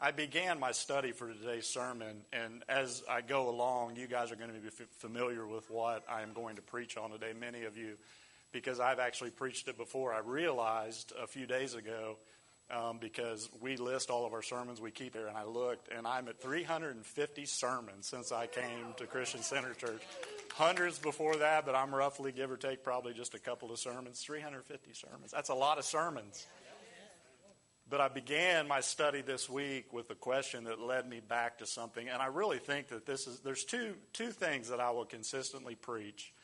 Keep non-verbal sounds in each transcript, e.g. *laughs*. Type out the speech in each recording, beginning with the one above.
I began my study for today's sermon, and as I go along, you guys are going to be familiar with what I am going to preach on today, many of you, because I've actually preached it before. I realized a few days ago, um, because we list all of our sermons we keep here, and I looked, and I'm at 350 sermons since I came to Christian Center Church. Hundreds before that, but I'm roughly, give or take, probably just a couple of sermons. 350 sermons. That's a lot of sermons. But I began my study this week with a question that led me back to something, and I really think that this is there's two two things that I will consistently preach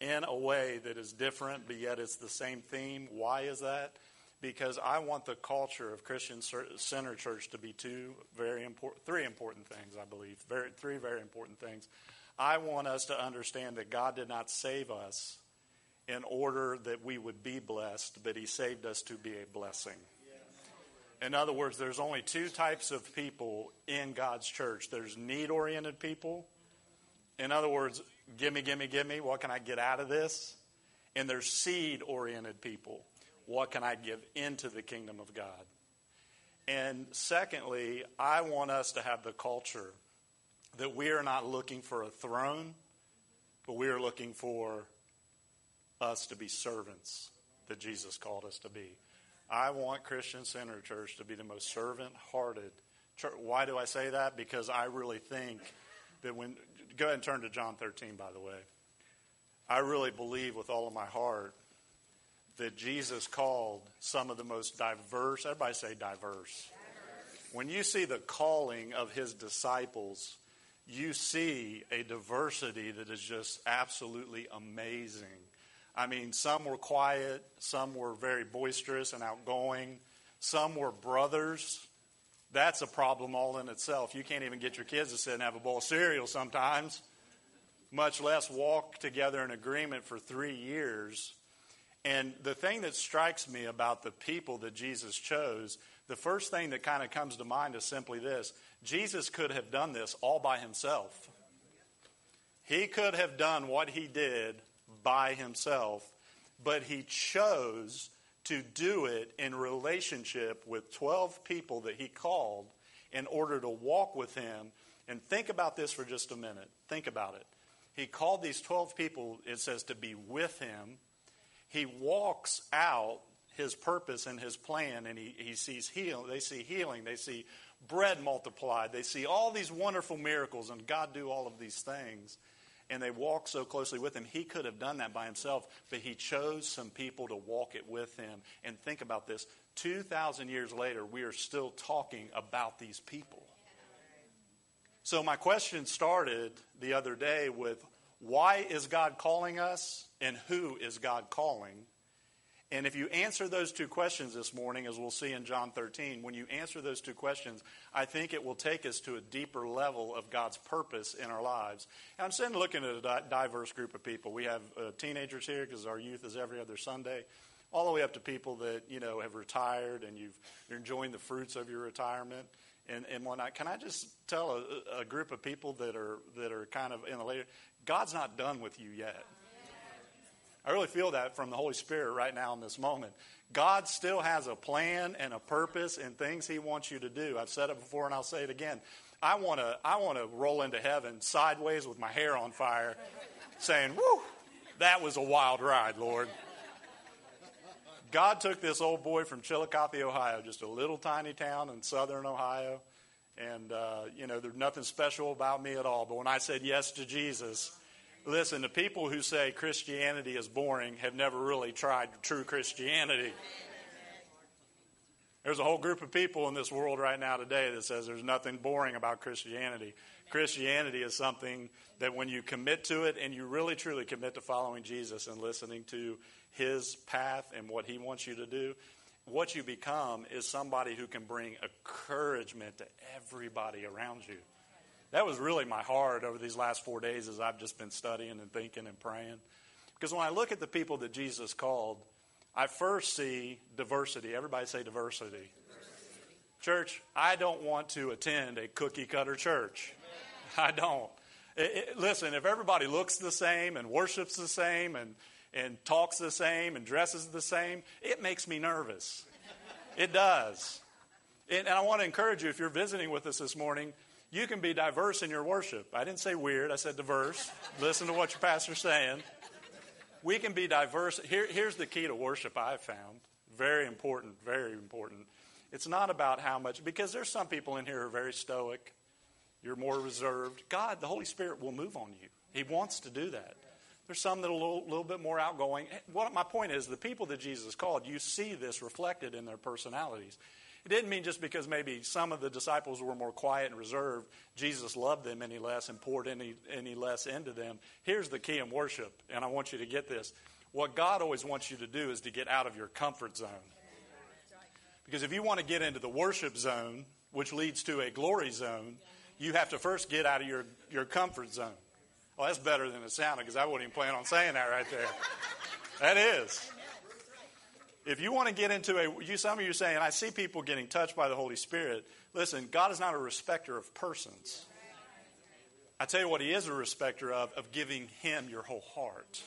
in a way that is different, but yet it's the same theme. Why is that? Because I want the culture of Christian Center Church to be two very important, three important things. I believe, very, three very important things. I want us to understand that God did not save us in order that we would be blessed, but He saved us to be a blessing. In other words, there's only two types of people in God's church there's need oriented people. In other words, gimme, gimme, gimme, what can I get out of this? And there's seed oriented people. What can I give into the kingdom of God? And secondly, I want us to have the culture that we are not looking for a throne, but we are looking for us to be servants that Jesus called us to be. I want Christian Center Church to be the most servant hearted church. Why do I say that? Because I really think that when, go ahead and turn to John 13, by the way. I really believe with all of my heart that Jesus called some of the most diverse, everybody say diverse. diverse. When you see the calling of his disciples, you see a diversity that is just absolutely amazing. I mean, some were quiet, some were very boisterous and outgoing, some were brothers. That's a problem all in itself. You can't even get your kids to sit and have a bowl of cereal sometimes, much less walk together in agreement for three years. And the thing that strikes me about the people that Jesus chose, the first thing that kind of comes to mind is simply this Jesus could have done this all by himself. He could have done what he did by himself, but he chose to do it in relationship with 12 people that he called in order to walk with him. And think about this for just a minute. Think about it. He called these 12 people, it says, to be with him. He walks out his purpose and his plan, and he, he sees healing. They see healing. They see bread multiplied. They see all these wonderful miracles, and God do all of these things and they walk so closely with him. He could have done that by himself, but he chose some people to walk it with him. And think about this 2,000 years later, we are still talking about these people. So, my question started the other day with why is God calling us and who is God calling? And if you answer those two questions this morning, as we'll see in John 13, when you answer those two questions, I think it will take us to a deeper level of God's purpose in our lives. And I'm sitting looking at a diverse group of people. We have uh, teenagers here because our youth is every other Sunday, all the way up to people that you know have retired and you've, you're enjoying the fruits of your retirement and, and whatnot. Can I just tell a, a group of people that are that are kind of in the later? God's not done with you yet. I really feel that from the Holy Spirit right now in this moment. God still has a plan and a purpose and things He wants you to do. I've said it before and I'll say it again. I want to I want to roll into heaven sideways with my hair on fire, saying, "Whoo, that was a wild ride, Lord." God took this old boy from Chillicothe, Ohio, just a little tiny town in southern Ohio, and uh, you know there's nothing special about me at all. But when I said yes to Jesus, Listen, the people who say Christianity is boring have never really tried true Christianity. There's a whole group of people in this world right now today that says there's nothing boring about Christianity. Christianity is something that when you commit to it and you really truly commit to following Jesus and listening to his path and what he wants you to do, what you become is somebody who can bring encouragement to everybody around you. That was really my heart over these last four days as I've just been studying and thinking and praying. Because when I look at the people that Jesus called, I first see diversity. Everybody say diversity. diversity. Church, I don't want to attend a cookie cutter church. I don't. It, it, listen, if everybody looks the same and worships the same and, and talks the same and dresses the same, it makes me nervous. *laughs* It does. And I want to encourage you, if you're visiting with us this morning, you can be diverse in your worship. I didn't say weird, I said diverse. Listen to what your pastor's saying. We can be diverse. Here, here's the key to worship I've found. Very important, very important. It's not about how much, because there's some people in here who are very stoic. You're more reserved. God, the Holy Spirit will move on you. He wants to do that. There's some that are a little, little bit more outgoing. What my point is, the people that Jesus called, you see this reflected in their personalities. It didn't mean just because maybe some of the disciples were more quiet and reserved, Jesus loved them any less and poured any, any less into them. Here's the key in worship, and I want you to get this. What God always wants you to do is to get out of your comfort zone. Because if you want to get into the worship zone, which leads to a glory zone, you have to first get out of your, your comfort zone. Well, that's better than it sounded because I wouldn't even plan on saying that right there. That is. If you want to get into a, you, some of you are saying, I see people getting touched by the Holy Spirit. Listen, God is not a respecter of persons. I tell you what, He is a respecter of, of giving Him your whole heart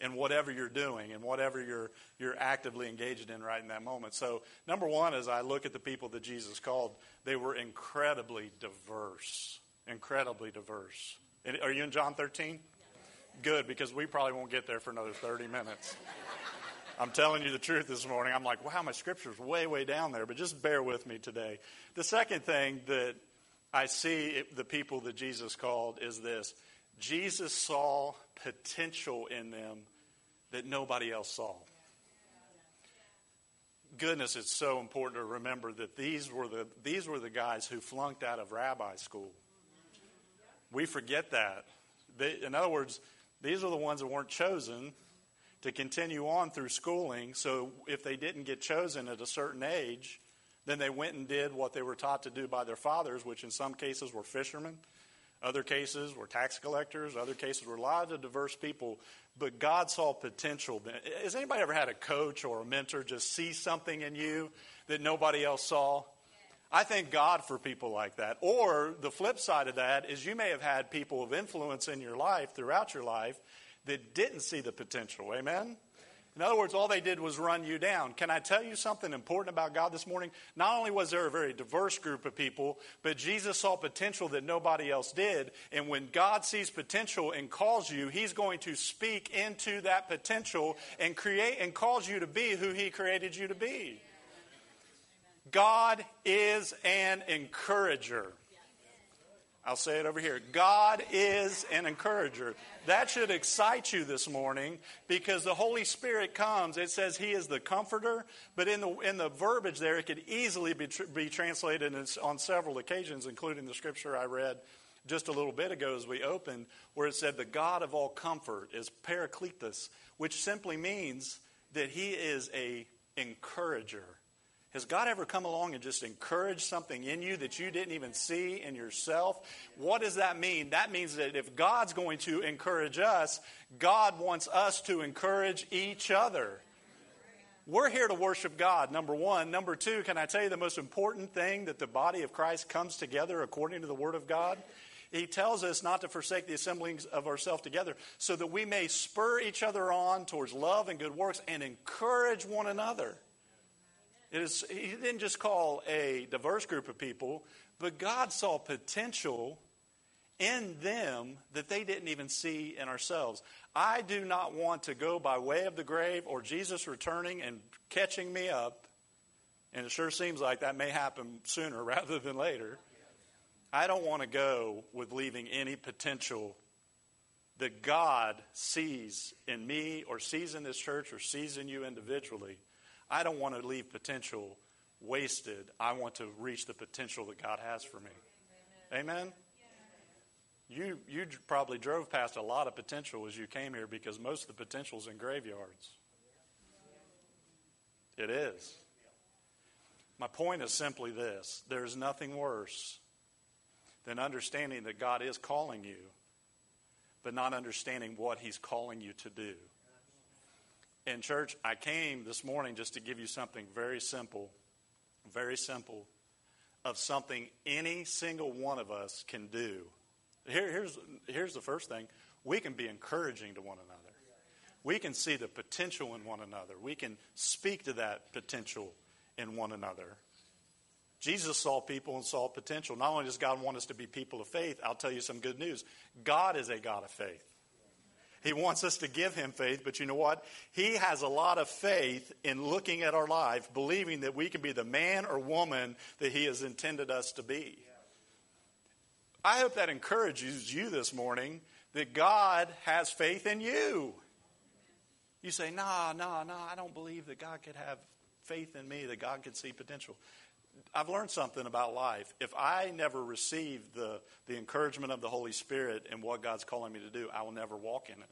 in whatever you're doing and whatever you're, you're actively engaged in right in that moment. So, number one, as I look at the people that Jesus called, they were incredibly diverse. Incredibly diverse. Are you in John 13? Good, because we probably won't get there for another 30 minutes. I'm telling you the truth this morning. I'm like, wow, my scripture's way, way down there, but just bear with me today. The second thing that I see the people that Jesus called is this Jesus saw potential in them that nobody else saw. Goodness, it's so important to remember that these were the, these were the guys who flunked out of rabbi school. We forget that. They, in other words, these are the ones that weren't chosen to continue on through schooling. So if they didn't get chosen at a certain age, then they went and did what they were taught to do by their fathers, which in some cases were fishermen, other cases were tax collectors, other cases were a lot of diverse people. But God saw potential. Has anybody ever had a coach or a mentor just see something in you that nobody else saw? I thank God for people like that. Or the flip side of that is you may have had people of influence in your life throughout your life that didn't see the potential. Amen? In other words, all they did was run you down. Can I tell you something important about God this morning? Not only was there a very diverse group of people, but Jesus saw potential that nobody else did. And when God sees potential and calls you, He's going to speak into that potential and create and cause you to be who He created you to be. God is an encourager. I'll say it over here. God is an encourager. That should excite you this morning because the Holy Spirit comes. It says He is the comforter, but in the, in the verbiage there, it could easily be, tr- be translated on several occasions, including the scripture I read just a little bit ago as we opened, where it said, The God of all comfort is Paracletus, which simply means that He is a encourager. Has God ever come along and just encouraged something in you that you didn't even see in yourself? What does that mean? That means that if God's going to encourage us, God wants us to encourage each other. We're here to worship God, number one. Number two, can I tell you the most important thing that the body of Christ comes together according to the Word of God? He tells us not to forsake the assembling of ourselves together so that we may spur each other on towards love and good works and encourage one another. It is, he didn't just call a diverse group of people, but God saw potential in them that they didn't even see in ourselves. I do not want to go by way of the grave or Jesus returning and catching me up, and it sure seems like that may happen sooner *laughs* rather than later. I don't want to go with leaving any potential that God sees in me or sees in this church or sees in you individually I don't want to leave potential wasted. I want to reach the potential that God has for me. Amen? You, you probably drove past a lot of potential as you came here because most of the potential is in graveyards. It is. My point is simply this there is nothing worse than understanding that God is calling you, but not understanding what He's calling you to do. And, church, I came this morning just to give you something very simple, very simple, of something any single one of us can do. Here, here's, here's the first thing we can be encouraging to one another, we can see the potential in one another, we can speak to that potential in one another. Jesus saw people and saw potential. Not only does God want us to be people of faith, I'll tell you some good news. God is a God of faith. He wants us to give him faith, but you know what? He has a lot of faith in looking at our life, believing that we can be the man or woman that he has intended us to be. I hope that encourages you this morning that God has faith in you. You say, nah, nah, nah, I don't believe that God could have faith in me, that God could see potential. I've learned something about life. If I never receive the, the encouragement of the Holy Spirit and what God's calling me to do, I will never walk in it.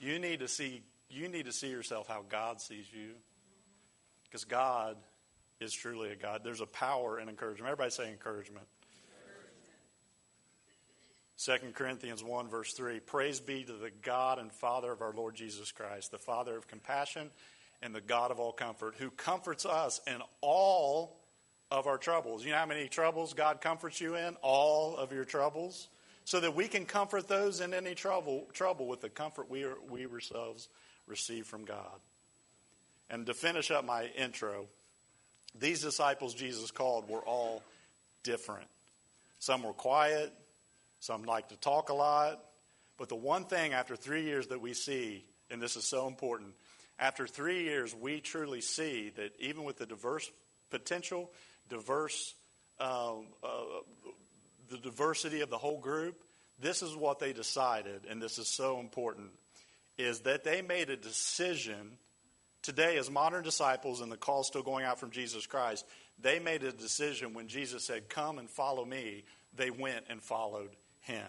You need to see you need to see yourself how God sees you. Because God is truly a God. There's a power in encouragement. Everybody say encouragement. 2 Corinthians 1, verse 3 Praise be to the God and Father of our Lord Jesus Christ, the Father of compassion and the God of all comfort, who comforts us in all of our troubles. You know how many troubles God comforts you in? All of your troubles. So that we can comfort those in any trouble, trouble with the comfort we, are, we ourselves receive from God. And to finish up my intro, these disciples Jesus called were all different. Some were quiet, some liked to talk a lot. But the one thing after three years that we see, and this is so important, after three years, we truly see that even with the diverse potential, diverse, um, uh, the diversity of the whole group, this is what they decided, and this is so important, is that they made a decision today as modern disciples and the call still going out from Jesus Christ, they made a decision when Jesus said, Come and follow me, they went and followed him.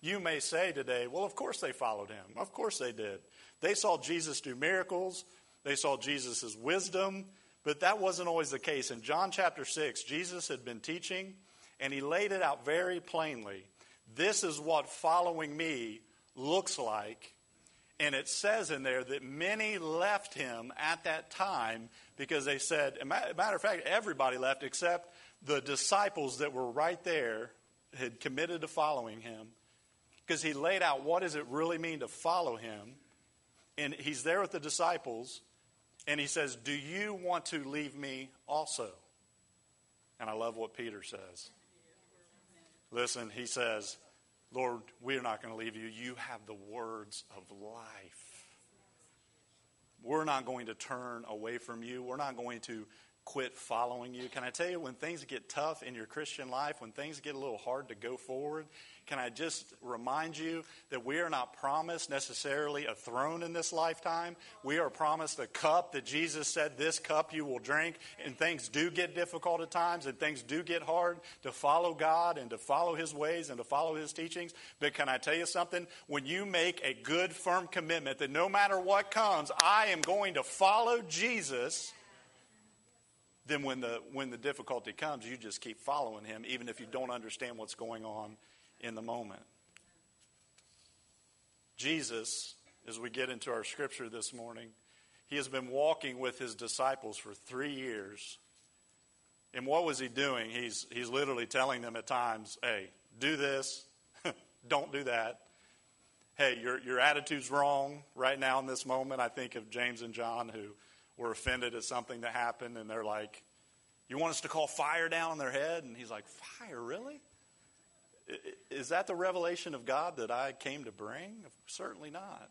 You may say today, well, of course they followed him. Of course they did. They saw Jesus do miracles, they saw Jesus' wisdom, but that wasn't always the case. In John chapter 6, Jesus had been teaching, and he laid it out very plainly. This is what following me looks like. And it says in there that many left him at that time because they said, matter of fact, everybody left except the disciples that were right there had committed to following him because he laid out what does it really mean to follow him and he's there with the disciples, and he says, Do you want to leave me also? And I love what Peter says. Listen, he says, Lord, we're not going to leave you. You have the words of life. We're not going to turn away from you. We're not going to quit following you. Can I tell you, when things get tough in your Christian life, when things get a little hard to go forward, can I just remind you that we are not promised necessarily a throne in this lifetime? We are promised a cup that Jesus said, This cup you will drink. And things do get difficult at times and things do get hard to follow God and to follow His ways and to follow His teachings. But can I tell you something? When you make a good, firm commitment that no matter what comes, I am going to follow Jesus then when the when the difficulty comes, you just keep following him, even if you don't understand what's going on in the moment. Jesus, as we get into our scripture this morning, he has been walking with his disciples for three years. And what was he doing? He's, he's literally telling them at times, hey, do this, *laughs* don't do that. Hey, your, your attitude's wrong right now in this moment. I think of James and John who were offended at something that happened, and they're like, You want us to call fire down on their head? And he's like, Fire, really? Is that the revelation of God that I came to bring? Certainly not.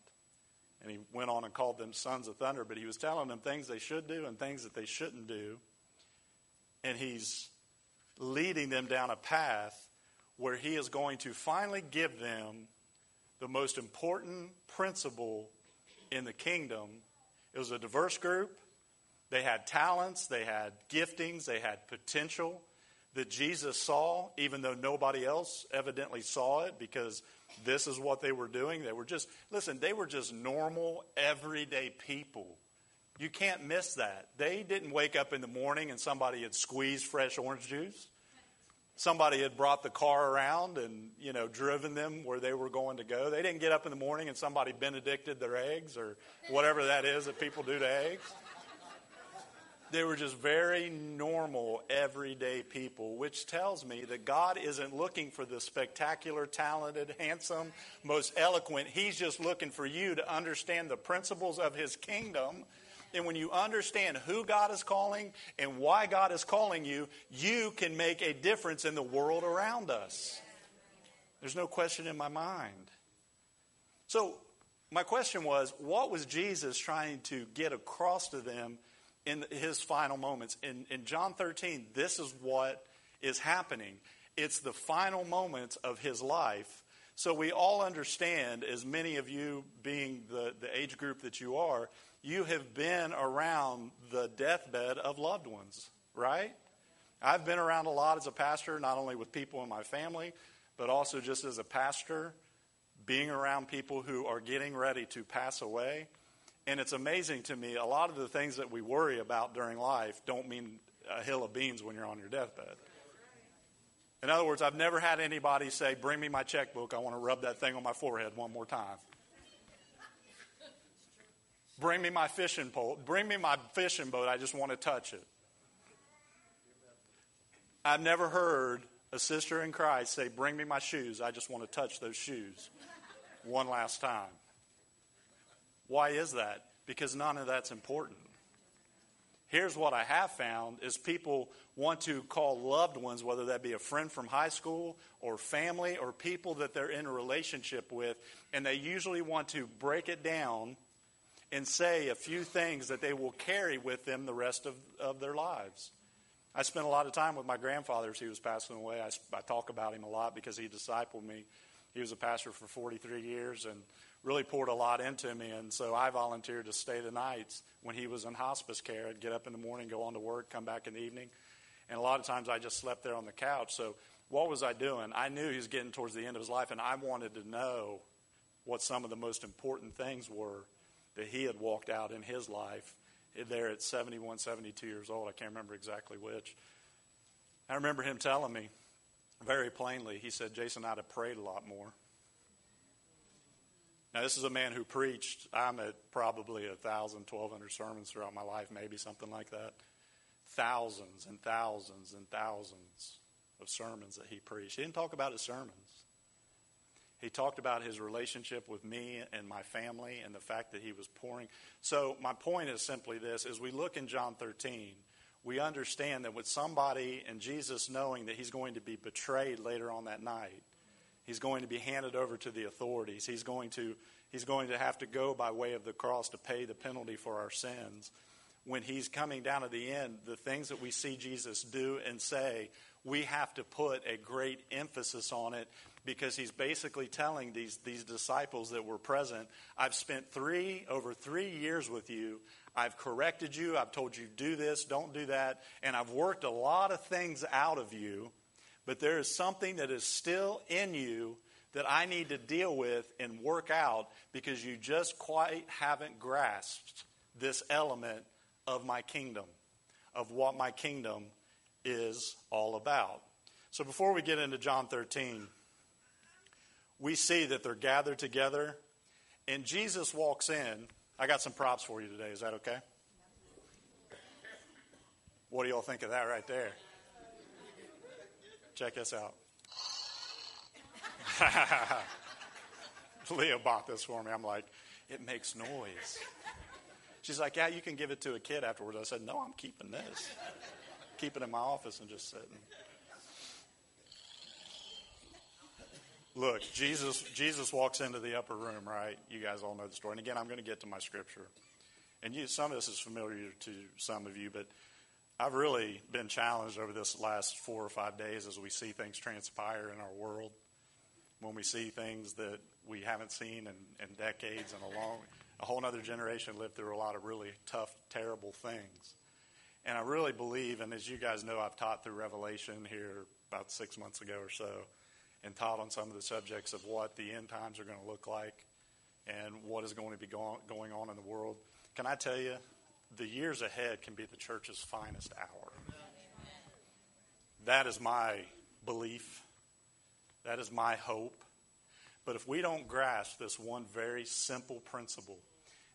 And he went on and called them sons of thunder, but he was telling them things they should do and things that they shouldn't do. And he's leading them down a path where he is going to finally give them the most important principle in the kingdom. It was a diverse group. They had talents, they had giftings, they had potential that Jesus saw, even though nobody else evidently saw it because this is what they were doing. They were just, listen, they were just normal, everyday people. You can't miss that. They didn't wake up in the morning and somebody had squeezed fresh orange juice. Somebody had brought the car around and, you know, driven them where they were going to go. They didn't get up in the morning and somebody benedicted their eggs or whatever that is that people do to eggs. They were just very normal, everyday people, which tells me that God isn't looking for the spectacular, talented, handsome, most eloquent. He's just looking for you to understand the principles of His kingdom And when you understand who God is calling and why God is calling you, you can make a difference in the world around us. There's no question in my mind. So, my question was what was Jesus trying to get across to them in his final moments? In, in John 13, this is what is happening. It's the final moments of his life. So we all understand, as many of you being the, the age group that you are, you have been around the deathbed of loved ones, right? I've been around a lot as a pastor, not only with people in my family, but also just as a pastor, being around people who are getting ready to pass away. And it's amazing to me, a lot of the things that we worry about during life don't mean a hill of beans when you're on your deathbed. In other words, I've never had anybody say, Bring me my checkbook. I want to rub that thing on my forehead one more time. Bring me my fishing pole. Bring me my fishing boat. I just want to touch it. I've never heard a sister in Christ say, Bring me my shoes. I just want to touch those shoes one last time. Why is that? Because none of that's important. Here's what I have found is people want to call loved ones, whether that be a friend from high school or family or people that they're in a relationship with, and they usually want to break it down and say a few things that they will carry with them the rest of, of their lives. I spent a lot of time with my grandfather as he was passing away. I, I talk about him a lot because he discipled me. He was a pastor for 43 years and really poured a lot into me. And so I volunteered to stay the nights when he was in hospice care. I'd get up in the morning, go on to work, come back in the evening. And a lot of times I just slept there on the couch. So what was I doing? I knew he was getting towards the end of his life, and I wanted to know what some of the most important things were that he had walked out in his life there at 71, 72 years old. I can't remember exactly which. I remember him telling me very plainly, he said, Jason, I'd have prayed a lot more. Now, this is a man who preached, I'm at probably a 1,000, 1,200 sermons throughout my life, maybe something like that. Thousands and thousands and thousands of sermons that he preached. He didn't talk about his sermons. He talked about his relationship with me and my family and the fact that he was pouring. So my point is simply this, as we look in John 13, we understand that with somebody and Jesus knowing that he's going to be betrayed later on that night, He's going to be handed over to the authorities. He's going to, he's going to have to go by way of the cross to pay the penalty for our sins. When he's coming down to the end, the things that we see Jesus do and say, we have to put a great emphasis on it because he's basically telling these, these disciples that were present, I've spent three, over three years with you. I've corrected you. I've told you, do this, don't do that. And I've worked a lot of things out of you but there is something that is still in you that I need to deal with and work out because you just quite haven't grasped this element of my kingdom, of what my kingdom is all about. So before we get into John 13, we see that they're gathered together and Jesus walks in. I got some props for you today. Is that okay? What do y'all think of that right there? Check this out. *laughs* Leah bought this for me. I'm like, it makes noise. She's like, yeah, you can give it to a kid afterwards. I said, no, I'm keeping this. Keep it in my office and just sitting. Look, Jesus, Jesus walks into the upper room, right? You guys all know the story. And again, I'm going to get to my scripture. And you, some of this is familiar to some of you, but I've really been challenged over this last four or five days as we see things transpire in our world. When we see things that we haven't seen in, in decades and a long, a whole other generation lived through a lot of really tough, terrible things. And I really believe, and as you guys know, I've taught through Revelation here about six months ago or so, and taught on some of the subjects of what the end times are going to look like and what is going to be going on in the world. Can I tell you, the years ahead can be the church's finest hour. That is my belief. That is my hope. But if we don't grasp this one very simple principle,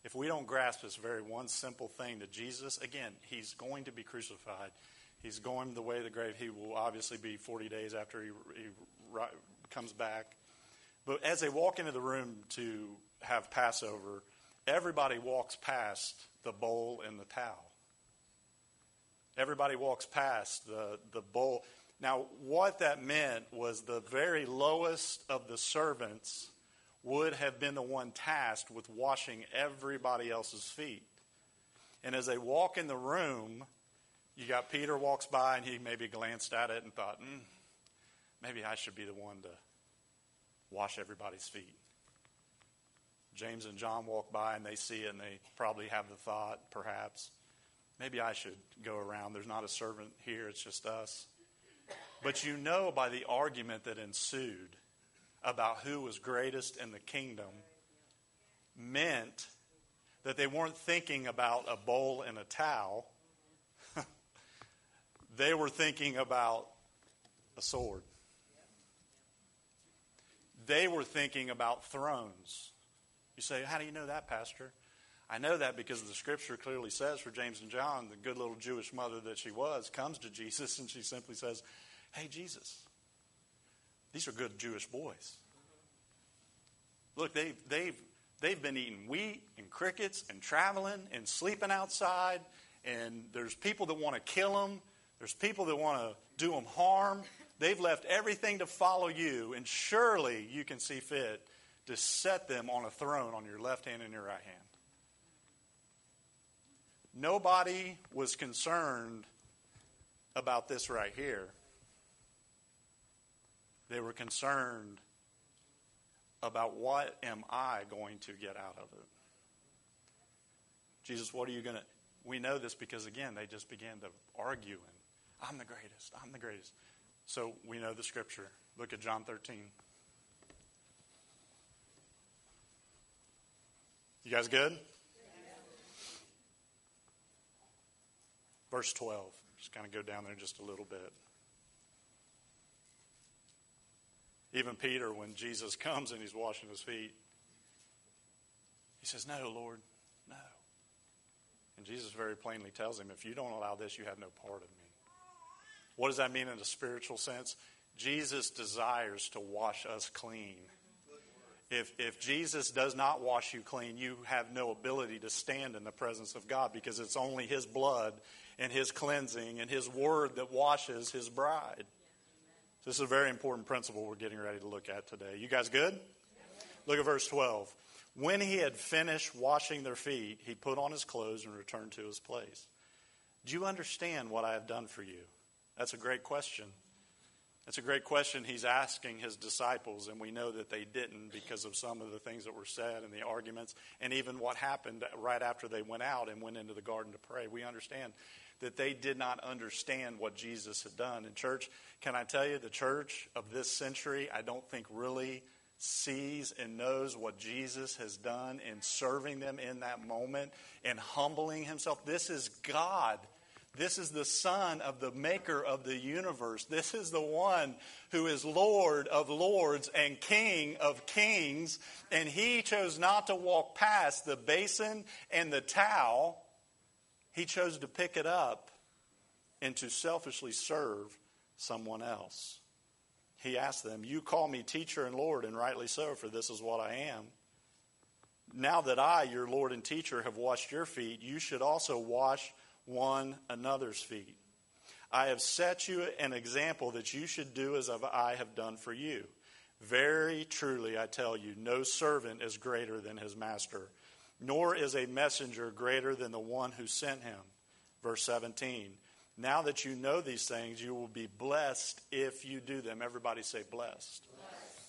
if we don't grasp this very one simple thing that Jesus, again, he's going to be crucified. He's going the way of the grave. He will obviously be 40 days after he, he comes back. But as they walk into the room to have Passover, everybody walks past the bowl and the towel. Everybody walks past the, the bowl. Now, what that meant was the very lowest of the servants would have been the one tasked with washing everybody else's feet. And as they walk in the room, you got Peter walks by and he maybe glanced at it and thought, mm, maybe I should be the one to wash everybody's feet. James and John walk by and they see it and they probably have the thought, perhaps, maybe I should go around. There's not a servant here, it's just us. But you know by the argument that ensued about who was greatest in the kingdom meant that they weren't thinking about a bowl and a towel. *laughs* they were thinking about a sword. They were thinking about thrones. You say, How do you know that, Pastor? I know that because the scripture clearly says for James and John, the good little Jewish mother that she was comes to Jesus *laughs* and she simply says, Hey, Jesus, these are good Jewish boys. Look, they've, they've, they've been eating wheat and crickets and traveling and sleeping outside, and there's people that want to kill them, there's people that want to do them harm. They've left everything to follow you, and surely you can see fit to set them on a throne on your left hand and your right hand. Nobody was concerned about this right here. They were concerned about what am I going to get out of it. Jesus, what are you going to. We know this because, again, they just began to argue and I'm the greatest, I'm the greatest. So we know the scripture. Look at John 13. You guys good? Verse 12. Just kind of go down there just a little bit. Even Peter, when Jesus *laughs* comes and he's washing his feet, he says, No, Lord, no. And Jesus very plainly tells him, If you don't allow this, you have no part of me. What does that mean in a spiritual sense? Jesus desires to wash us clean. If, if Jesus does not wash you clean, you have no ability to stand in the presence of God because it's only His blood and His cleansing and His word that washes His bride. This is a very important principle we're getting ready to look at today. You guys good? Look at verse 12. When he had finished washing their feet, he put on his clothes and returned to his place. Do you understand what I have done for you? That's a great question. That's a great question he's asking his disciples, and we know that they didn't because of some of the things that were said and the arguments, and even what happened right after they went out and went into the garden to pray. We understand that they did not understand what Jesus had done. In church, can I tell you, the church of this century, I don't think really sees and knows what Jesus has done in serving them in that moment and humbling himself. This is God. This is the Son of the Maker of the universe. This is the one who is Lord of lords and King of kings. And he chose not to walk past the basin and the towel he chose to pick it up and to selfishly serve someone else. He asked them, You call me teacher and Lord, and rightly so, for this is what I am. Now that I, your Lord and teacher, have washed your feet, you should also wash one another's feet. I have set you an example that you should do as I have done for you. Very truly, I tell you, no servant is greater than his master nor is a messenger greater than the one who sent him. Verse 17. Now that you know these things, you will be blessed if you do them. Everybody say blessed. blessed.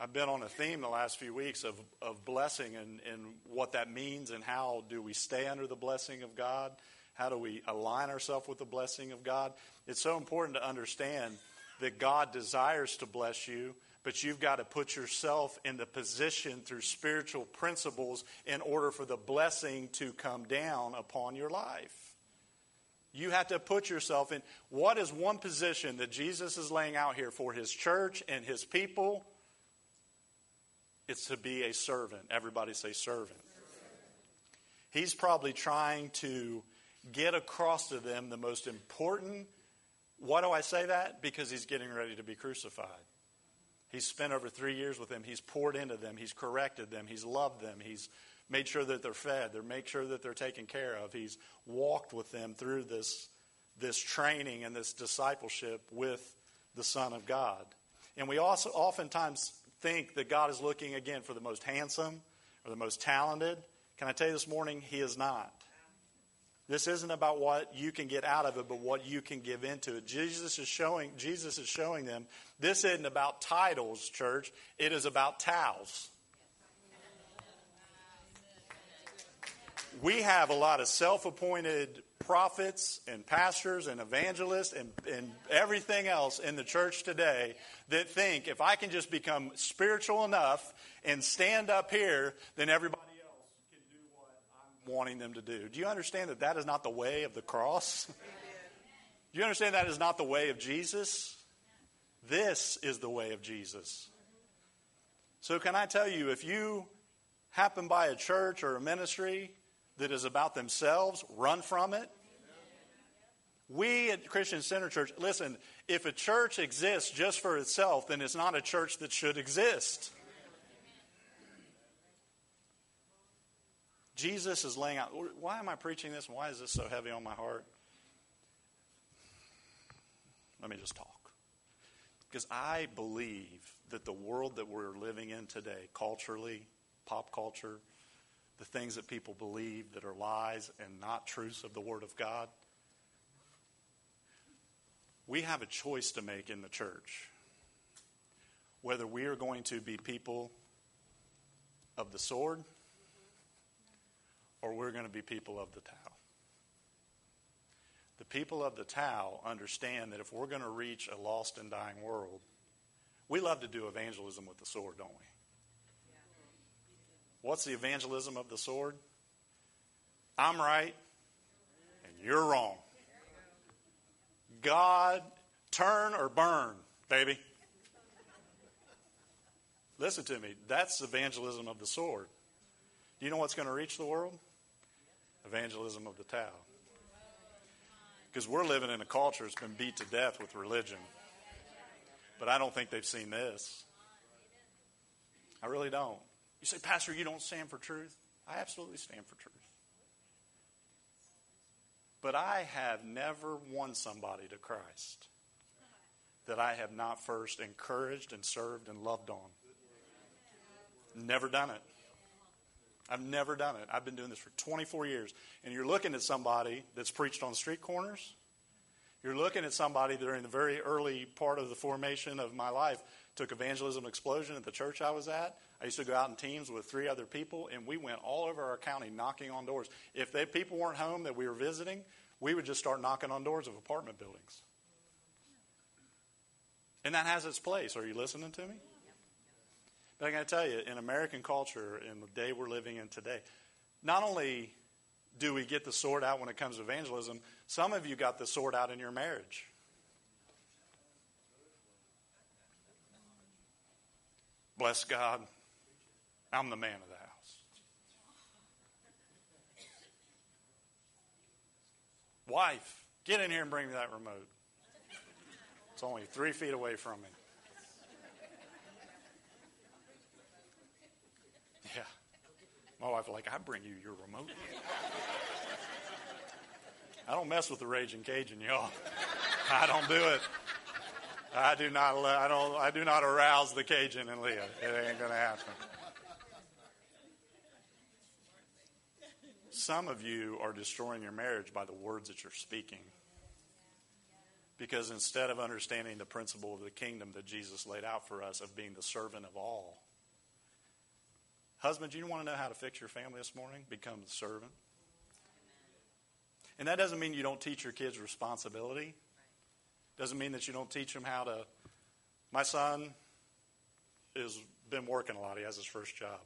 I've been on a theme the last few weeks of, of blessing and, and what that means and how do we stay under the blessing of God? How do we align ourselves with the blessing of God? It's so important to understand that God desires to bless you, but you've got to put yourself in the position through spiritual principles in order for the blessing to come down upon your life. You have to put yourself in what is one position that Jesus is laying out here for his church and his people? It's to be a servant. Everybody say servant. He's probably trying to get across to them the most important. Why do I say that? Because he's getting ready to be crucified. He's spent over three years with them. He's poured into them. He's corrected them. He's loved them. He's made sure that they're fed, they're made sure that they're taken care of. He's walked with them through this, this training and this discipleship with the Son of God. And we also oftentimes think that God is looking again for the most handsome or the most talented. Can I tell you this morning, He is not. This isn't about what you can get out of it, but what you can give into it. Jesus is showing, Jesus is showing them this isn't about titles, church. It is about towels. We have a lot of self appointed prophets and pastors and evangelists and, and everything else in the church today that think if I can just become spiritual enough and stand up here, then everybody else can do what I'm wanting them to do. Do you understand that that is not the way of the cross? *laughs* do you understand that is not the way of Jesus? This is the way of Jesus. So, can I tell you, if you happen by a church or a ministry that is about themselves, run from it. We at Christian Center Church, listen, if a church exists just for itself, then it's not a church that should exist. Jesus is laying out. Why am I preaching this? Why is this so heavy on my heart? Let me just talk. Because I believe that the world that we're living in today, culturally, pop culture, the things that people believe that are lies and not truths of the Word of God. We have a choice to make in the church whether we are going to be people of the sword or we're going to be people of the towel. The people of the towel understand that if we're going to reach a lost and dying world, we love to do evangelism with the sword, don't we? What's the evangelism of the sword? I'm right and you're wrong. God, turn or burn, baby. Listen to me. That's evangelism of the sword. Do you know what's going to reach the world? Evangelism of the towel. Because we're living in a culture that's been beat to death with religion. But I don't think they've seen this. I really don't. You say, Pastor, you don't stand for truth? I absolutely stand for truth. But I have never won somebody to Christ that I have not first encouraged and served and loved on. Never done it. I've never done it. I've been doing this for 24 years. And you're looking at somebody that's preached on street corners. You're looking at somebody that during the very early part of the formation of my life took evangelism explosion at the church I was at. I used to go out in teams with three other people, and we went all over our county knocking on doors. If they, people weren't home that we were visiting, we would just start knocking on doors of apartment buildings. And that has its place. Are you listening to me? But I got to tell you, in American culture, in the day we're living in today, not only do we get the sword out when it comes to evangelism, some of you got the sword out in your marriage. Bless God. I'm the man of the house. Wife, get in here and bring me that remote. It's only three feet away from me. Oh, My wife like, I bring you your remote. I don't mess with the raging Cajun, y'all. I don't do it. I do not. I don't. I do not arouse the Cajun in Leah. It ain't to happen. Some of you are destroying your marriage by the words that you're speaking. Because instead of understanding the principle of the kingdom that Jesus laid out for us of being the servant of all, husband, you want to know how to fix your family this morning? Become the servant. And that doesn't mean you don't teach your kids responsibility. Doesn't mean that you don't teach them how to. My son has been working a lot. He has his first job.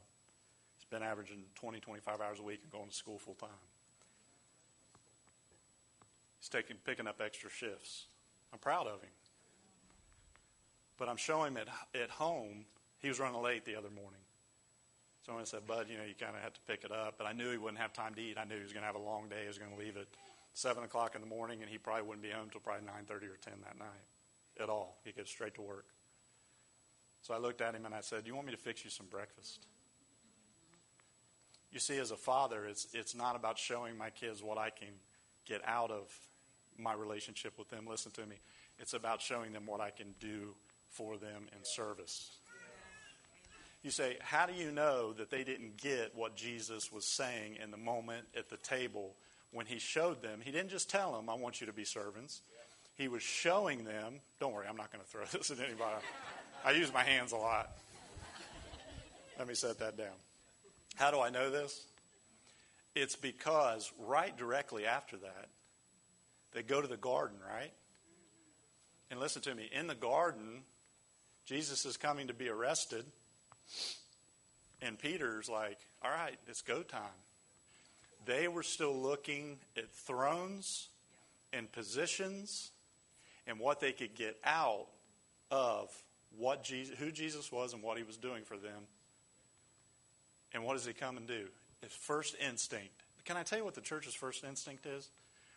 He's been averaging 20, 25 hours a week and going to school full time. He's taking, picking up extra shifts. I'm proud of him. But I'm showing him at, at home, he was running late the other morning. So I said, Bud, you know, you kind of have to pick it up. But I knew he wouldn't have time to eat. I knew he was going to have a long day. He was going to leave at seven o'clock in the morning, and he probably wouldn't be home until probably nine thirty or ten that night at all. He'd straight to work. So I looked at him and I said, "Do you want me to fix you some breakfast?" You see, as a father, it's, it's not about showing my kids what I can get out of my relationship with them. Listen to me. It's about showing them what I can do for them in service. You say, How do you know that they didn't get what Jesus was saying in the moment at the table when he showed them? He didn't just tell them, I want you to be servants. He was showing them, don't worry, I'm not going to throw *laughs* this at anybody. I use my hands a lot. Let me set that down. How do I know this? It's because right directly after that, they go to the garden, right? And listen to me, in the garden, Jesus is coming to be arrested. And Peter's like, all right, it's go time. They were still looking at thrones and positions and what they could get out of what Jesus, who Jesus was and what he was doing for them. And what does he come and do? His first instinct. Can I tell you what the church's first instinct is?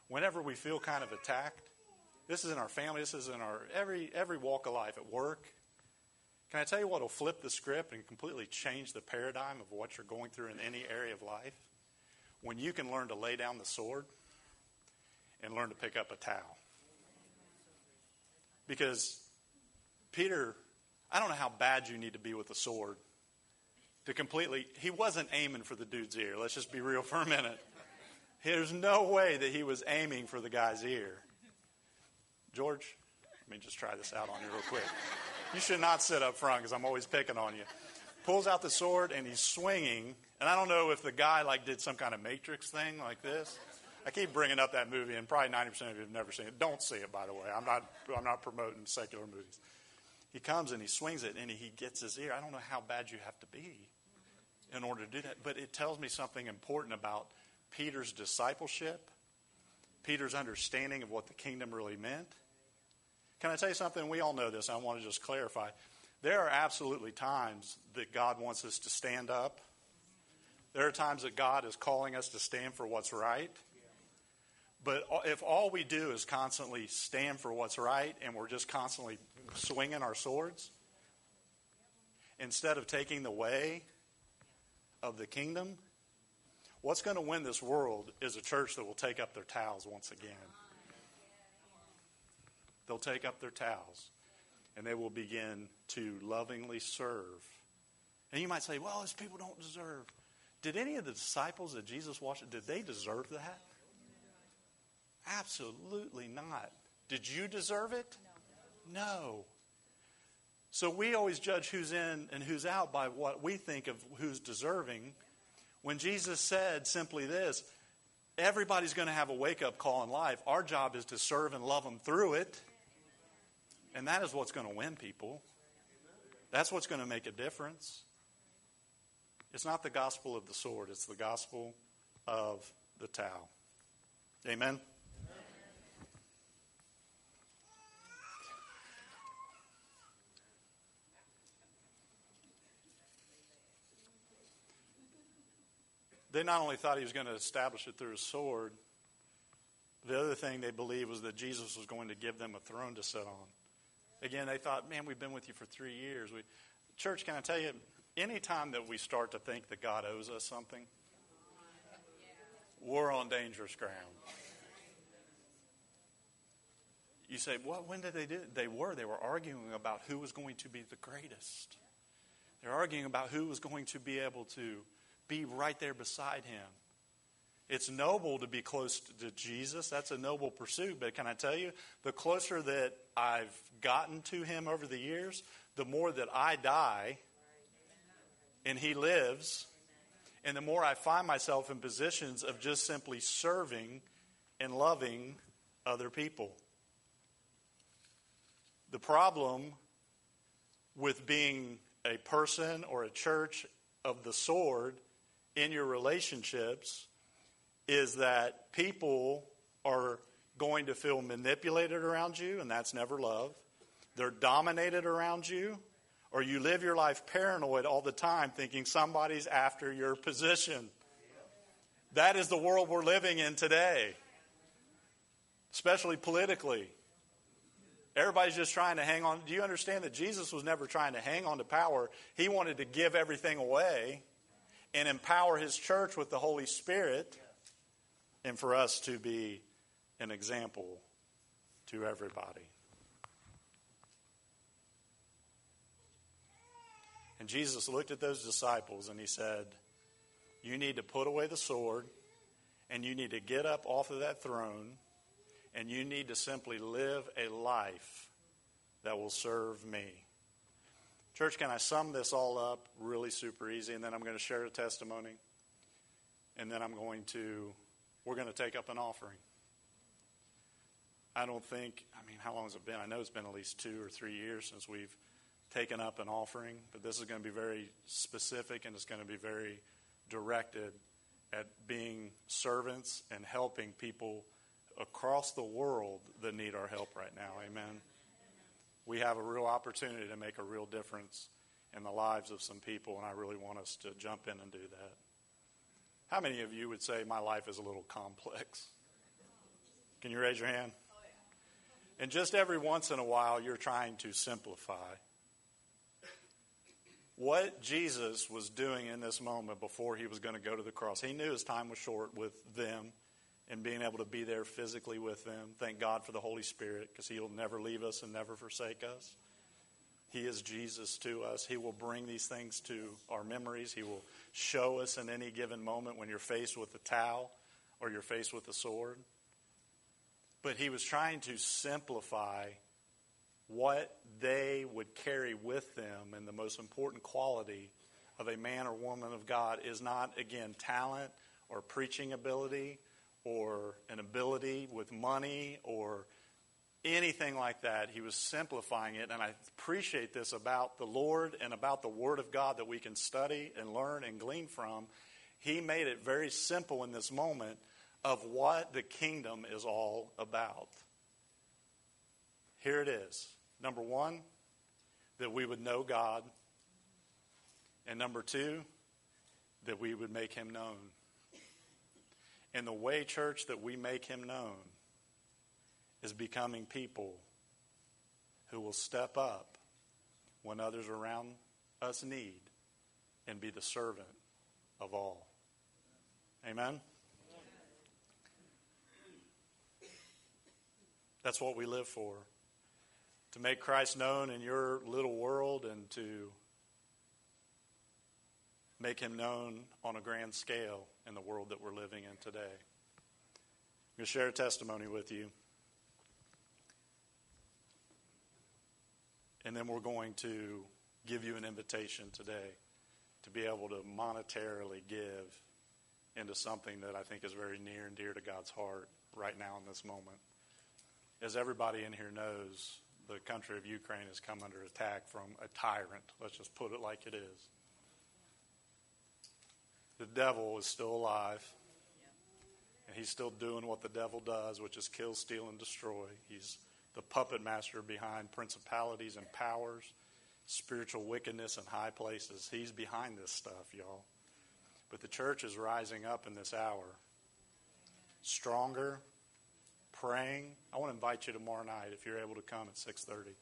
Whenever we feel kind of attacked, this is in our family, this is in our every every walk of life, at work, can I tell you what will flip the script and completely change the paradigm of what you're going through in any area of life? When you can learn to lay down the sword and learn to pick up a towel. Because Peter, I don't know how bad you need to be with a sword to completely, he wasn't aiming for the dude's ear. Let's just be real for a minute. There's no way that he was aiming for the guy's ear. George, me just try this out on you real quick. You should not sit up front because I'm always picking on you. Pulls out the sword and he's swinging. And I don't know if the guy like did some kind of Matrix thing like this. I keep bringing up that movie, and probably 90% of you have never seen it. Don't see it, by the way. I'm not, I'm not promoting secular movies. He comes and he swings it and he gets his ear. I don't know how bad you have to be in order to do that, but it tells me something important about Peter's discipleship, Peter's understanding of what the kingdom really meant, can I tell you something? We all know this. I want to just clarify. There are absolutely times that God wants us to stand up. There are times that God is calling us to stand for what's right. But if all we do is constantly stand for what's right and we're just constantly swinging our swords, instead of taking the way of the kingdom, what's going to win this world is a church that will take up their towels once again. They'll take up their towels and they will begin to lovingly serve. And you might say, well, these people don't deserve. Did any of the disciples that Jesus washed, did they deserve that? Absolutely not. Did you deserve it? No. So we always judge who's in and who's out by what we think of who's deserving. When Jesus said simply this, everybody's going to have a wake up call in life. Our job is to serve and love them through it. And that is what's going to win people. That's what's going to make a difference. It's not the gospel of the sword, it's the gospel of the towel. Amen? They not only thought he was going to establish it through his sword, the other thing they believed was that Jesus was going to give them a throne to sit on. Again, they thought, man, we've been with you for three years. We, church, can I tell you, anytime that we start to think that God owes us something, we're on dangerous ground. You say, well, when did they do it? They were. They were arguing about who was going to be the greatest. They're arguing about who was going to be able to be right there beside him. It's noble to be close to Jesus. That's a noble pursuit. But can I tell you, the closer that I've gotten to him over the years, the more that I die and he lives, and the more I find myself in positions of just simply serving and loving other people. The problem with being a person or a church of the sword in your relationships is that people are going to feel manipulated around you, and that's never love. They're dominated around you, or you live your life paranoid all the time thinking somebody's after your position. That is the world we're living in today, especially politically. Everybody's just trying to hang on. Do you understand that Jesus was never trying to hang on to power? He wanted to give everything away and empower His church with the Holy Spirit, and for us to be an example to everybody. And Jesus looked at those disciples and he said, You need to put away the sword, and you need to get up off of that throne, and you need to simply live a life that will serve me. Church, can I sum this all up really super easy? And then I'm going to share a testimony. And then I'm going to, we're going to take up an offering. I don't think, I mean, how long has it been? I know it's been at least two or three years since we've taken up an offering, but this is going to be very specific and it's going to be very directed at being servants and helping people across the world that need our help right now. Amen we have a real opportunity to make a real difference in the lives of some people, and I really want us to jump in and do that. How many of you would say my life is a little complex? Can you raise your hand? And just every once in a while, you're trying to simplify. What Jesus was doing in this moment before he was going to go to the cross, he knew his time was short with them and being able to be there physically with them. Thank God for the Holy Spirit because He'll never leave us and never forsake us. He is Jesus to us. He will bring these things to our memories. He will show us in any given moment when you're faced with a towel or you're faced with a sword. But He was trying to simplify what they would carry with them, and the most important quality of a man or woman of God is not, again, talent or preaching ability or an ability with money or anything like that. He was simplifying it, and I appreciate this about the Lord and about the Word of God that we can study and learn and glean from. He made it very simple in this moment of what the kingdom is all about. Here it is. Number one, that we would know God. And number two, that we would make him known. And the way, church, that we make him known is becoming people who will step up when others around us need and be the servant of all. Amen? That's what we live for. To make Christ known in your little world and to make him known on a grand scale in the world that we're living in today. I'm going to share a testimony with you. And then we're going to give you an invitation today to be able to monetarily give into something that I think is very near and dear to God's heart right now in this moment. As everybody in here knows, the country of Ukraine has come under attack from a tyrant. Let's just put it like it is the devil is still alive. And he's still doing what the devil does, which is kill, steal, and destroy. He's the puppet master behind principalities and powers, spiritual wickedness in high places. He's behind this stuff, y'all. But the church is rising up in this hour, stronger, praying. I want to invite you tomorrow night if you're able to come at 6:30.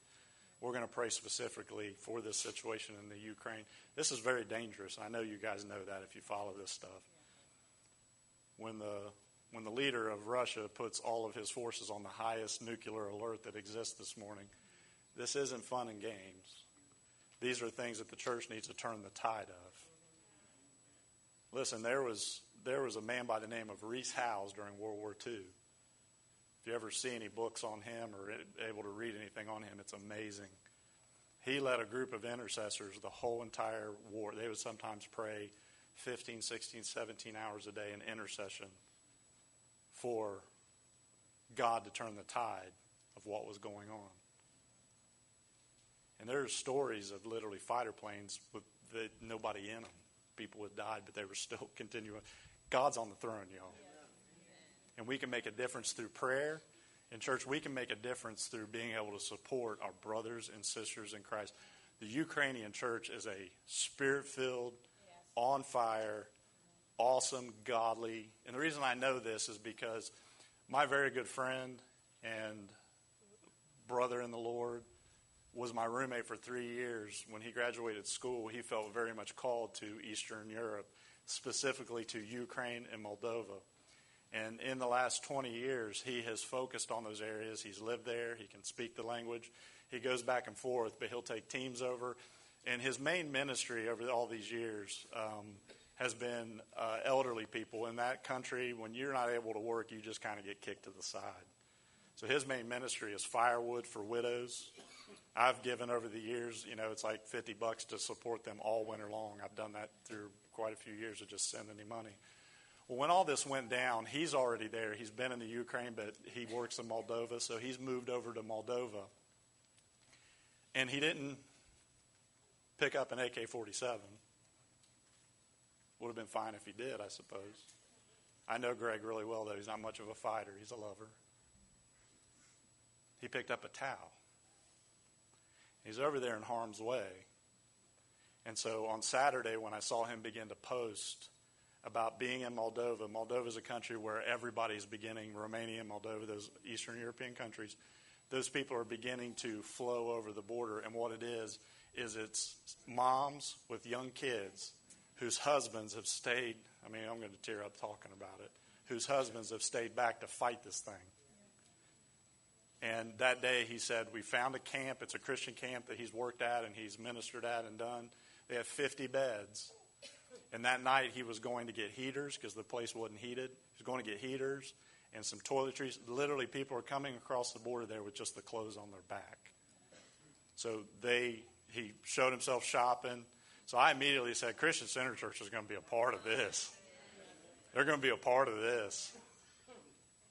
We're going to pray specifically for this situation in the Ukraine. This is very dangerous. I know you guys know that if you follow this stuff. When the when the leader of Russia puts all of his forces on the highest nuclear alert that exists this morning, this isn't fun and games. These are things that the church needs to turn the tide of. Listen, there was there was a man by the name of Rees Howells during World War II if you ever see any books on him or able to read anything on him, it's amazing. He led a group of intercessors the whole entire war. They would sometimes pray 15, 16, 17 hours a day in intercession for God to turn the tide of what was going on. And there's stories of literally fighter planes with the, nobody in them. People had died, but they were still *laughs* continuing. God's on the throne, y'all. Yeah and we can make a difference through prayer. In church, we can make a difference through being able to support our brothers and sisters in Christ. The Ukrainian church is a spirit filled, yes. on fire, awesome, godly. And the reason I know this is because my very good friend and brother in the Lord was my roommate for three years. When he graduated school, he felt very much called to Eastern Europe specifically to Ukraine and Moldova. And in the last 20 years, he has focused on those areas. He's lived there. He can speak the language. He goes back and forth, but he'll take teams over. And his main ministry over all these years um, has been uh, elderly people in that country. When you're not able to work, you just kind of get kicked to the side. So his main ministry is firewood for widows. I've given over the years, you know, it's like 50 bucks to support them all winter long. I've done that through quite a few years of just sending him money. Well, when all this went down, he's already there. He's been in the Ukraine, but he works in Moldova, so he's moved over to Moldova. And he didn't pick up an AK 47. Would have been fine if he did, I suppose. I know Greg really well, though. He's not much of a fighter, he's a lover. He picked up a towel. He's over there in harm's way. And so on Saturday, when I saw him begin to post about being in Moldova. Moldova is a country where everybody's beginning, Romania, Moldova, those Eastern European countries, those people are beginning to flow over the border. And what it is, is it's moms with young kids whose husbands have stayed, I mean, I'm going to tear up talking about it, whose husbands have stayed back to fight this thing. And that day he said, We found a camp. It's a Christian camp that he's worked at and he's ministered at and done. They have 50 beds. And that night he was going to get heaters because the place wasn't heated. He was going to get heaters and some toiletries. Literally, people are coming across the border there with just the clothes on their back. So they he showed himself shopping. So I immediately said, Christian Center Church is going to be a part of this. They're going to be a part of this.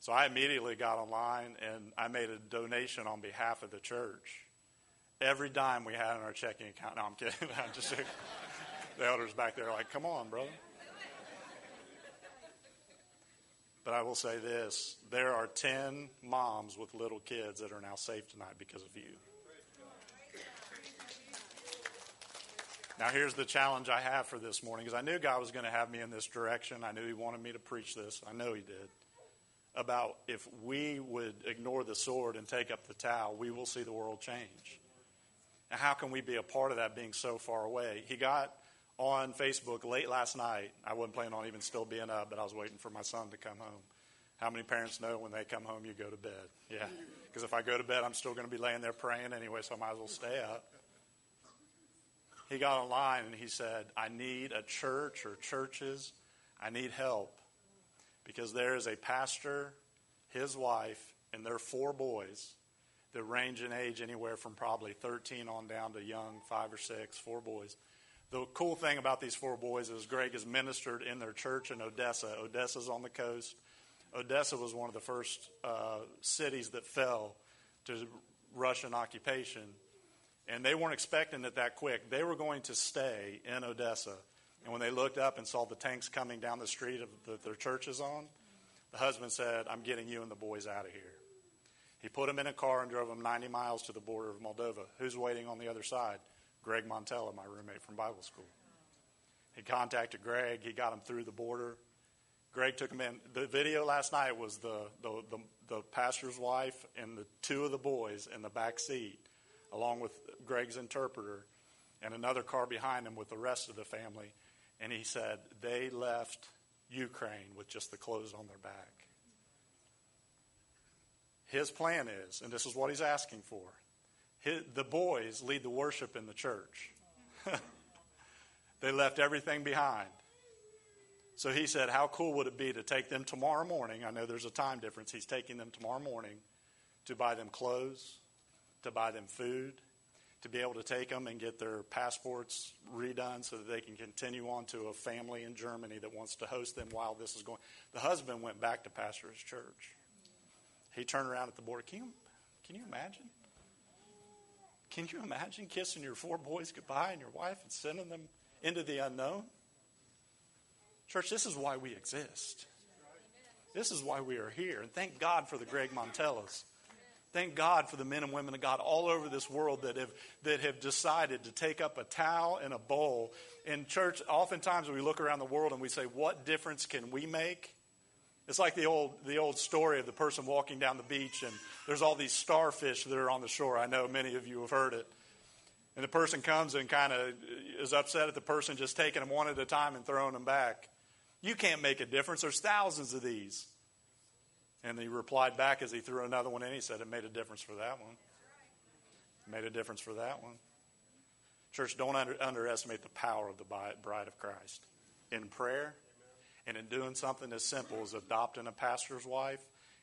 So I immediately got online and I made a donation on behalf of the church. Every dime we had in our checking account. No, I'm kidding. *laughs* I'm just the elders back there like, come on, brother. But I will say this there are 10 moms with little kids that are now safe tonight because of you. Now, here's the challenge I have for this morning because I knew God was going to have me in this direction. I knew He wanted me to preach this. I know He did. About if we would ignore the sword and take up the towel, we will see the world change. Now, how can we be a part of that being so far away? He got on Facebook late last night. I wasn't planning on even still being up, but I was waiting for my son to come home. How many parents know when they come home you go to bed? Yeah. Because if I go to bed, I'm still going to be laying there praying anyway, so I might as well stay up. He got online and he said, I need a church or churches. I need help. Because there is a pastor, his wife, and their four boys that range in age anywhere from probably 13 on down to young, five or six, four boys the cool thing about these four boys is Greg has ministered in their church in Odessa. Odessa's on the coast. Odessa was one of the first uh, cities that fell to Russian occupation. And they weren't expecting it that quick. They were going to stay in Odessa. And when they looked up and saw the tanks coming down the street of the, their church is on, the husband said, I'm getting you and the boys out of here. He put them in a car and drove them 90 miles to the border of Moldova. Who's waiting on the other side? Greg Montella, my roommate from Bible school. He contacted Greg. He got him through the border. Greg took him in. The video last night was the, the, the, the pastor's wife and the two of the boys in the back seat, along with Greg's interpreter, and another car behind him with the rest of the family. And he said they left Ukraine with just the clothes on their back. His plan is, and this is what he's asking for his, the boys lead the worship in the church. *laughs* they left everything behind. So he said, How cool would it be to take them tomorrow morning? I know there's a time difference. He's taking them tomorrow morning to buy them clothes, to buy them food, to be able to take them and get their passports redone so that they can continue on to a family in Germany that wants to host them while this is going. The husband went back to pastor his church. He turned around at the border. Can you, can you imagine? Can you imagine kissing your four boys goodbye and your wife and sending them into the unknown? Church, this is why we exist. This is why we are here. And thank God for the Greg Montellas. Thank God for the men and women of God all over this world that have, that have decided to take up a towel and a bowl. In church, oftentimes we look around the world and we say, What difference can we make? It's like the old, the old story of the person walking down the beach, and there's all these starfish that are on the shore. I know many of you have heard it. And the person comes and kind of is upset at the person just taking them one at a time and throwing them back. You can't make a difference. There's thousands of these. And he replied back as he threw another one in. He said, It made a difference for that one. It made a difference for that one. Church, don't under, underestimate the power of the bride of Christ. In prayer and in doing something as simple as adopting a pastor's wife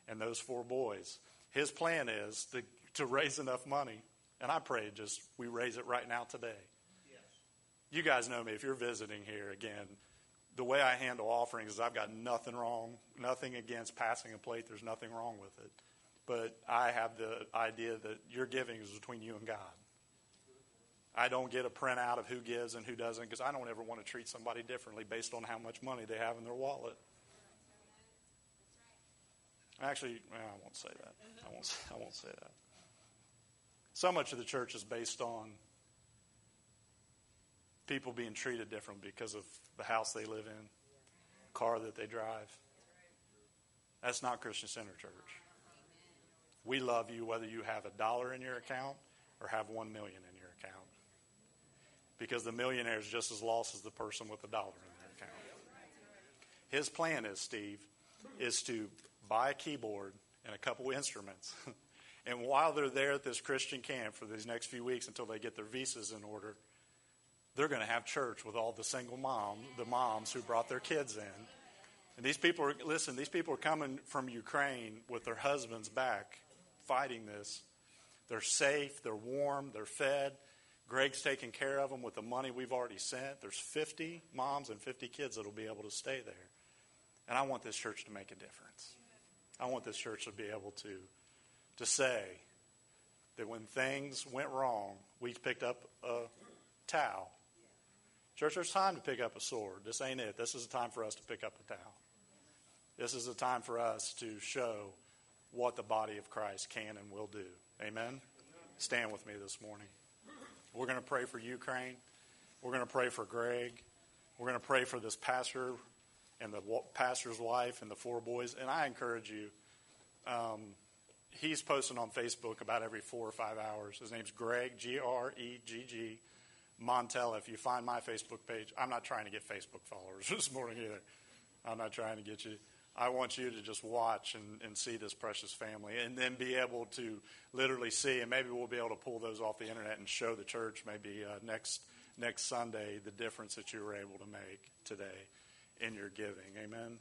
and those four boys. His plan is to, to raise enough money. And I pray just we raise it right now today. Yes. You guys know me. If you're visiting here again, the way I handle offerings is I've got nothing wrong, nothing against passing a plate. There's nothing wrong with it. But I have the idea that your giving is between you and God. I don't get a printout of who gives and who doesn't because I don't ever want to treat somebody differently based on how much money they have in their wallet. Actually, well, I won't say that. I won't. *laughs* I won't say that. So much of the church is based on people being treated different because of the house they live in, car that they drive. That's not Christian Center Church. We love you whether you have a dollar in your account or have one million in your account. Because the millionaire is just as lost as the person with a dollar in their account. His plan is, Steve, is to buy a keyboard and a couple instruments. *laughs* and while they're there at this Christian camp for these next few weeks until they get their visas in order, they're going to have church with all the single mom, the moms who brought their kids in. And these people are, listen, these people are coming from Ukraine with their husbands back fighting this. They're safe, they're warm, they're fed. Greg's taking care of them with the money we've already sent. There's 50 moms and 50 kids that will be able to stay there. And I want this church to make a difference. I want this church to be able to, to say that when things went wrong, we picked up a towel. Church, there's time to pick up a sword. This ain't it. This is a time for us to pick up a towel. This is a time for us to show what the body of Christ can and will do. Amen? Stand with me this morning. We're going to pray for Ukraine. We're going to pray for Greg. We're going to pray for this pastor and the pastor's wife and the four boys. And I encourage you, um, he's posting on Facebook about every four or five hours. His name's Greg, G R E G G, Montella. If you find my Facebook page, I'm not trying to get Facebook followers *laughs* this morning either. I'm not trying to get you. I want you to just watch and, and see this precious family and then be able to literally see, and maybe we'll be able to pull those off the internet and show the church maybe uh, next, next Sunday the difference that you were able to make today in your giving. Amen.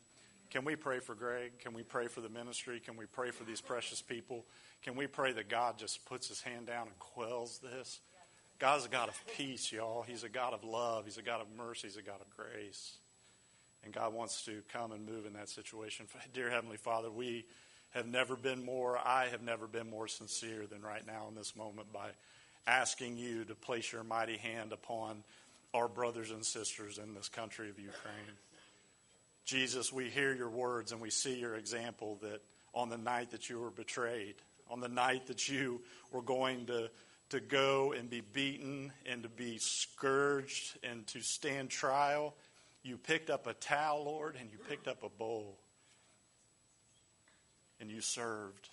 Can we pray for Greg? Can we pray for the ministry? Can we pray for these precious people? Can we pray that God just puts his hand down and quells this? God's a God of peace, y'all. He's a God of love. He's a God of mercy. He's a God of grace. And God wants to come and move in that situation. *laughs* Dear Heavenly Father, we have never been more, I have never been more sincere than right now in this moment by asking you to place your mighty hand upon our brothers and sisters in this country of Ukraine. Jesus, we hear your words and we see your example that on the night that you were betrayed, on the night that you were going to, to go and be beaten and to be scourged and to stand trial, you picked up a towel, Lord, and you picked up a bowl. And you served.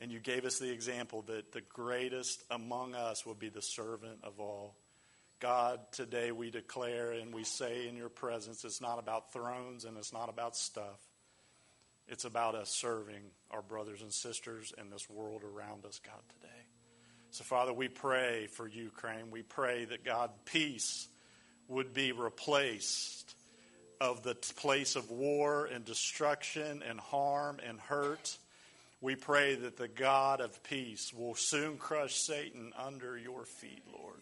And you gave us the example that the greatest among us will be the servant of all. God, today we declare and we say in your presence it's not about thrones and it's not about stuff. It's about us serving our brothers and sisters and this world around us, God, today. So, Father, we pray for Ukraine. We pray that, God, peace would be replaced of the place of war and destruction and harm and hurt. We pray that the God of peace will soon crush Satan under your feet, Lord.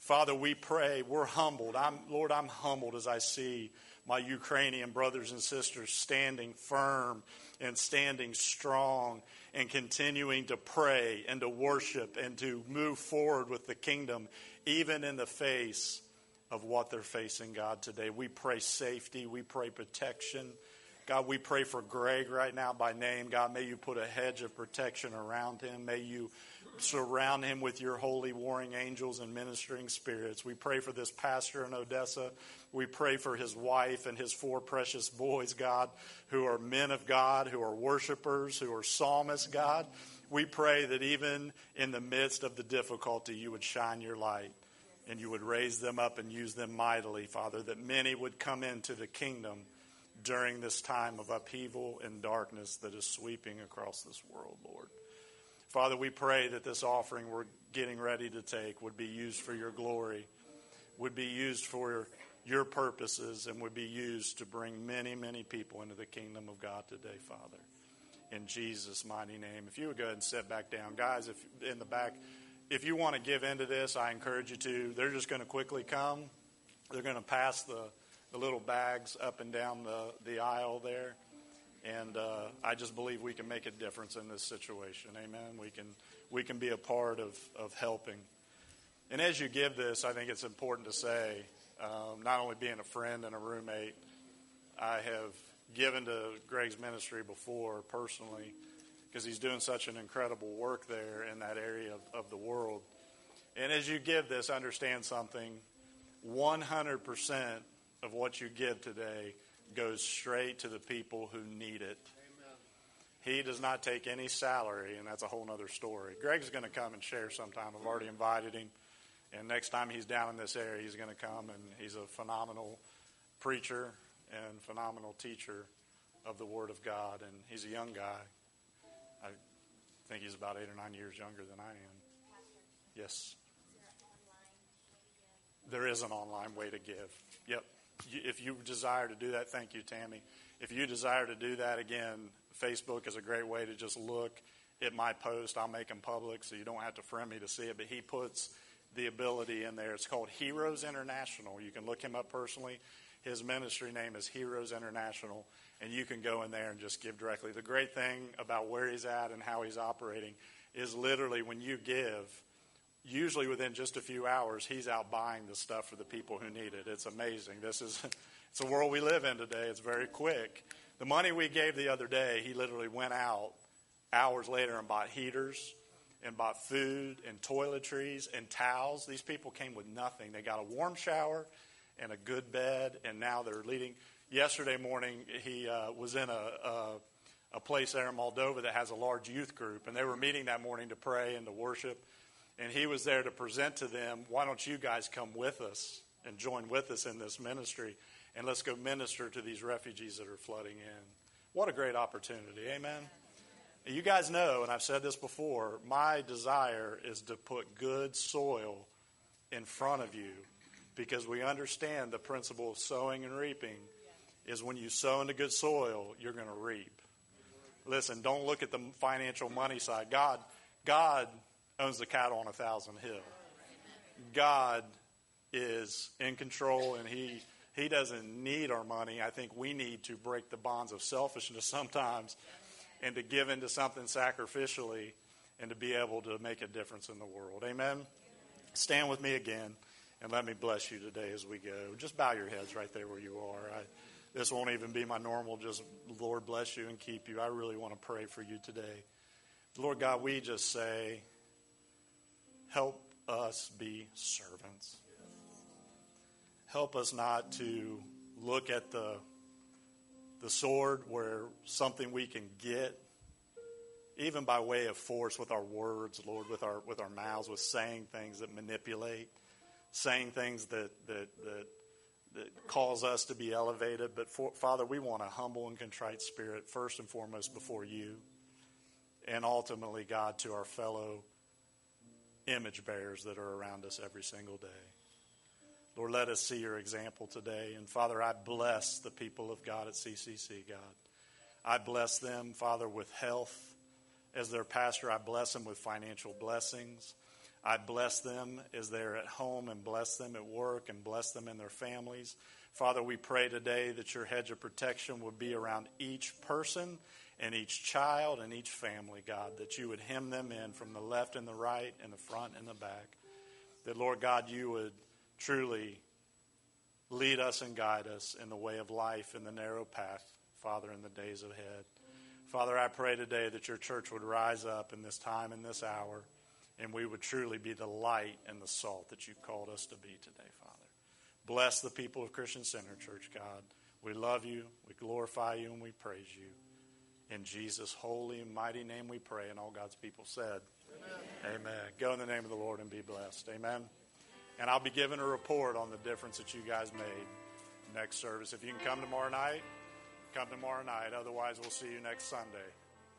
Father, we pray, we're humbled. I'm, Lord, I'm humbled as I see my Ukrainian brothers and sisters standing firm and standing strong and continuing to pray and to worship and to move forward with the kingdom, even in the face of what they're facing, God, today. We pray safety, we pray protection. God, we pray for Greg right now by name. God, may you put a hedge of protection around him. May you surround him with your holy warring angels and ministering spirits. We pray for this pastor in Odessa. We pray for his wife and his four precious boys, God, who are men of God, who are worshipers, who are psalmists, God. We pray that even in the midst of the difficulty, you would shine your light. and you would raise them up and use them mightily, Father, that many would come into the kingdom during this time of upheaval and darkness that is sweeping across this world, Lord. Father, we pray that this offering we're getting ready to take would be used for your glory, would be used for your purposes, and would be used to bring many, many people into the kingdom of God today, Father. In Jesus' mighty name. If you would go ahead and sit back down. Guys, if in the back, if you want to give into this, I encourage you to. They're just going to quickly come. They're going to pass the, the little bags up and down the, the aisle there. And uh, I just believe we can make a difference in this situation. Amen. We can, we can be a part of, of helping. And as you give this, I think it's important to say um, not only being a friend and a roommate, I have given to Greg's ministry before personally because he's doing such an incredible work there in that area of, of the world. And as you give this, understand something 100% of what you give today goes straight to the people who need it. He does not take any salary, and that's a whole other story. Greg's going to come and share sometime. I've already invited him. And next time he's down in this area, he's going to come, and he's a phenomenal preacher and phenomenal teacher of the Word of God. And he's a young guy. I think he's about eight or nine years younger than I am. Yes. There is an online way to give. Yep. If you desire to do that, thank you, Tammy. If you desire to do that, again, Facebook is a great way to just look at my post. I'll make them public so you don't have to friend me to see it. But he puts the ability in there. It's called Heroes International. You can look him up personally. His ministry name is Heroes International and you can go in there and just give directly. The great thing about where he's at and how he's operating is literally when you give, usually within just a few hours, he's out buying the stuff for the people who need it. It's amazing. This is *laughs* it's a world we live in today. It's very quick. The money we gave the other day, he literally went out hours later and bought heaters and bought food and toiletries and towels. These people came with nothing. They got a warm shower and a good bed, and now they're leading yesterday morning he uh, was in a, a, a place there in Moldova that has a large youth group, and they were meeting that morning to pray and to worship. And he was there to present to them, why don't you guys come with us and join with us in this ministry, and let's go minister to these refugees that are flooding in. What a great opportunity. Amen. You guys know, and I've said this before, my desire is to put good soil in front of you because we understand the principle of sowing and reaping is when you sow into good soil, you're going to reap. Listen, don't look at the financial money side. God, God owns the cattle on a thousand hill. God is in control and he he doesn't need our money. I think we need to break the bonds of selfishness sometimes and to give into something sacrificially and to be able to make a difference in the world. Amen. Stand with me again and let me bless you today as we go. Just bow your heads right there where you are. I, this won't even be my normal, just Lord bless you and keep you. I really want to pray for you today. Lord God, we just say, help us be servants. Help us not to look at the, the sword where something we can get, even by way of force with our words, Lord, with our, with our mouths, with saying things that manipulate, saying things that, that, that that cause us to be elevated. But for, Father, we want a humble and contrite spirit, first and foremost, before you, and ultimately, God, to our fellow image bearers that are around us every single day. Lord, let us see your example today. And Father, I bless the people of God at CCC, God. I bless them, Father, with health. As their pastor, I bless them with financial blessings. I bless them as they're at home and bless them at work and bless them in their families. Father, we pray today that your hedge of protection would be around each person and each child and each family, God, that you would hem them in from the left and the right and the front and the back. That, Lord God, you would truly lead us and guide us in the way of life in the narrow path, Father, in the days ahead. Father, I pray today that your church would rise up in this time and this hour and we would truly be the light and the salt that you've called us to be today, Father. Bless the people of Christian Center Church, God. We love you, we glorify you, and we praise you. In Jesus' holy and mighty name we pray, and all God's people said, Amen. Amen. Go in the name of the Lord and be blessed. Amen. And I'll be giving a report on the difference that you guys made next service. If you can come tomorrow night, come tomorrow night. Otherwise, we'll see you next Sunday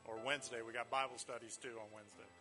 or Wednesday. We got Bible studies too on Wednesday.